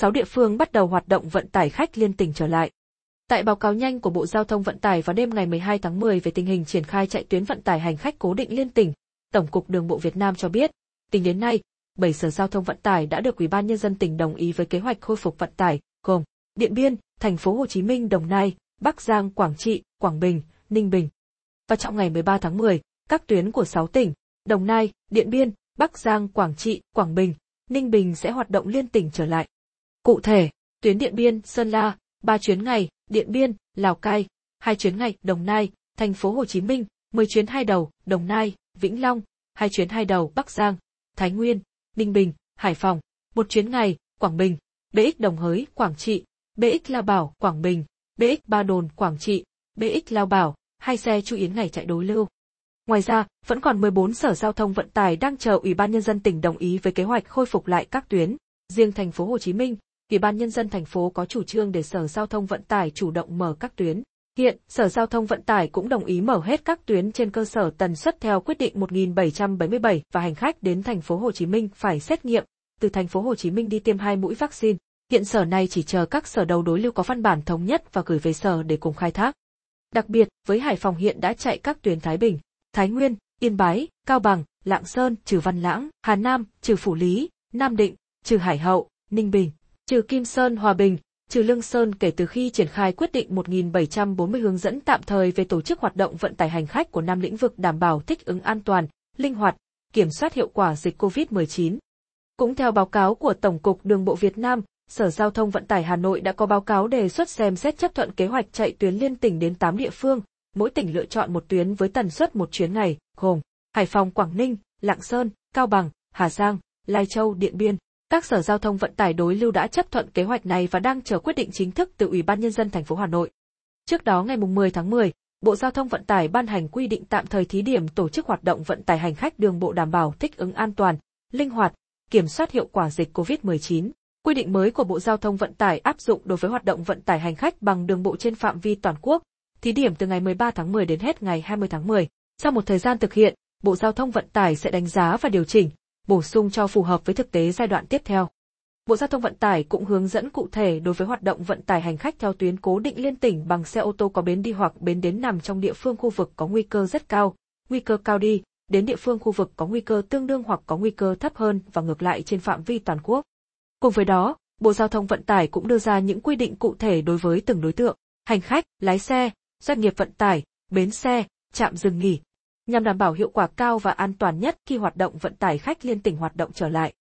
6 địa phương bắt đầu hoạt động vận tải khách liên tỉnh trở lại. Tại báo cáo nhanh của Bộ Giao thông Vận tải vào đêm ngày 12 tháng 10 về tình hình triển khai chạy tuyến vận tải hành khách cố định liên tỉnh, Tổng cục Đường bộ Việt Nam cho biết, tính đến nay, 7 sở giao thông vận tải đã được Ủy ban nhân dân tỉnh đồng ý với kế hoạch khôi phục vận tải, gồm Điện Biên, Thành phố Hồ Chí Minh, Đồng Nai, Bắc Giang, Quảng Trị, Quảng Bình, Ninh Bình. Và trong ngày 13 tháng 10, các tuyến của 6 tỉnh, Đồng Nai, Điện Biên, Bắc Giang, Quảng Trị, Quảng Bình, Ninh Bình sẽ hoạt động liên tỉnh trở lại. Cụ thể, tuyến Điện Biên, Sơn La, 3 chuyến ngày, Điện Biên, Lào Cai, 2 chuyến ngày, Đồng Nai, Thành phố Hồ Chí Minh, 10 chuyến hai đầu, Đồng Nai, Vĩnh Long, 2 chuyến hai đầu, Bắc Giang, Thái Nguyên, Ninh Bình, Hải Phòng, một chuyến ngày, Quảng Bình, BX Đồng Hới, Quảng Trị, BX Lao Bảo, Quảng Bình, BX Ba Đồn, Quảng Trị, BX Lao Bảo, hai xe chu yến ngày chạy đối lưu. Ngoài ra, vẫn còn 14 sở giao thông vận tải đang chờ Ủy ban nhân dân tỉnh đồng ý với kế hoạch khôi phục lại các tuyến. Riêng thành phố Hồ Chí Minh, Ủy ban nhân dân thành phố có chủ trương để Sở Giao thông Vận tải chủ động mở các tuyến. Hiện, Sở Giao thông Vận tải cũng đồng ý mở hết các tuyến trên cơ sở tần suất theo quyết định 1777 và hành khách đến thành phố Hồ Chí Minh phải xét nghiệm, từ thành phố Hồ Chí Minh đi tiêm hai mũi vaccine. Hiện sở này chỉ chờ các sở đầu đối lưu có văn bản thống nhất và gửi về sở để cùng khai thác. Đặc biệt, với Hải Phòng hiện đã chạy các tuyến Thái Bình, Thái Nguyên, Yên Bái, Cao Bằng, Lạng Sơn, trừ Văn Lãng, Hà Nam, trừ Phủ Lý, Nam Định, trừ Hải Hậu, Ninh Bình, trừ Kim Sơn, Hòa Bình, trừ Lương Sơn kể từ khi triển khai quyết định 1740 hướng dẫn tạm thời về tổ chức hoạt động vận tải hành khách của năm lĩnh vực đảm bảo thích ứng an toàn, linh hoạt, kiểm soát hiệu quả dịch COVID-19. Cũng theo báo cáo của Tổng cục Đường bộ Việt Nam, Sở Giao thông Vận tải Hà Nội đã có báo cáo đề xuất xem xét chấp thuận kế hoạch chạy tuyến liên tỉnh đến 8 địa phương, mỗi tỉnh lựa chọn một tuyến với tần suất một chuyến ngày, gồm Hải Phòng, Quảng Ninh, Lạng Sơn, Cao Bằng, Hà Giang, Lai Châu, Điện Biên. Các sở giao thông vận tải đối lưu đã chấp thuận kế hoạch này và đang chờ quyết định chính thức từ Ủy ban nhân dân thành phố Hà Nội. Trước đó ngày 10 tháng 10, Bộ Giao thông Vận tải ban hành quy định tạm thời thí điểm tổ chức hoạt động vận tải hành khách đường bộ đảm bảo thích ứng an toàn, linh hoạt, kiểm soát hiệu quả dịch COVID-19. Quy định mới của Bộ Giao thông Vận tải áp dụng đối với hoạt động vận tải hành khách bằng đường bộ trên phạm vi toàn quốc, thí điểm từ ngày 13 tháng 10 đến hết ngày 20 tháng 10. Sau một thời gian thực hiện, Bộ Giao thông Vận tải sẽ đánh giá và điều chỉnh, bổ sung cho phù hợp với thực tế giai đoạn tiếp theo. Bộ Giao thông Vận tải cũng hướng dẫn cụ thể đối với hoạt động vận tải hành khách theo tuyến cố định liên tỉnh bằng xe ô tô có bến đi hoặc bến đến nằm trong địa phương khu vực có nguy cơ rất cao, nguy cơ cao đi, đến địa phương khu vực có nguy cơ tương đương hoặc có nguy cơ thấp hơn và ngược lại trên phạm vi toàn quốc. Cùng với đó, Bộ Giao thông Vận tải cũng đưa ra những quy định cụ thể đối với từng đối tượng, hành khách, lái xe, doanh nghiệp vận tải, bến xe, trạm dừng nghỉ, nhằm đảm bảo hiệu quả cao và an toàn nhất khi hoạt động vận tải khách liên tỉnh hoạt động trở lại.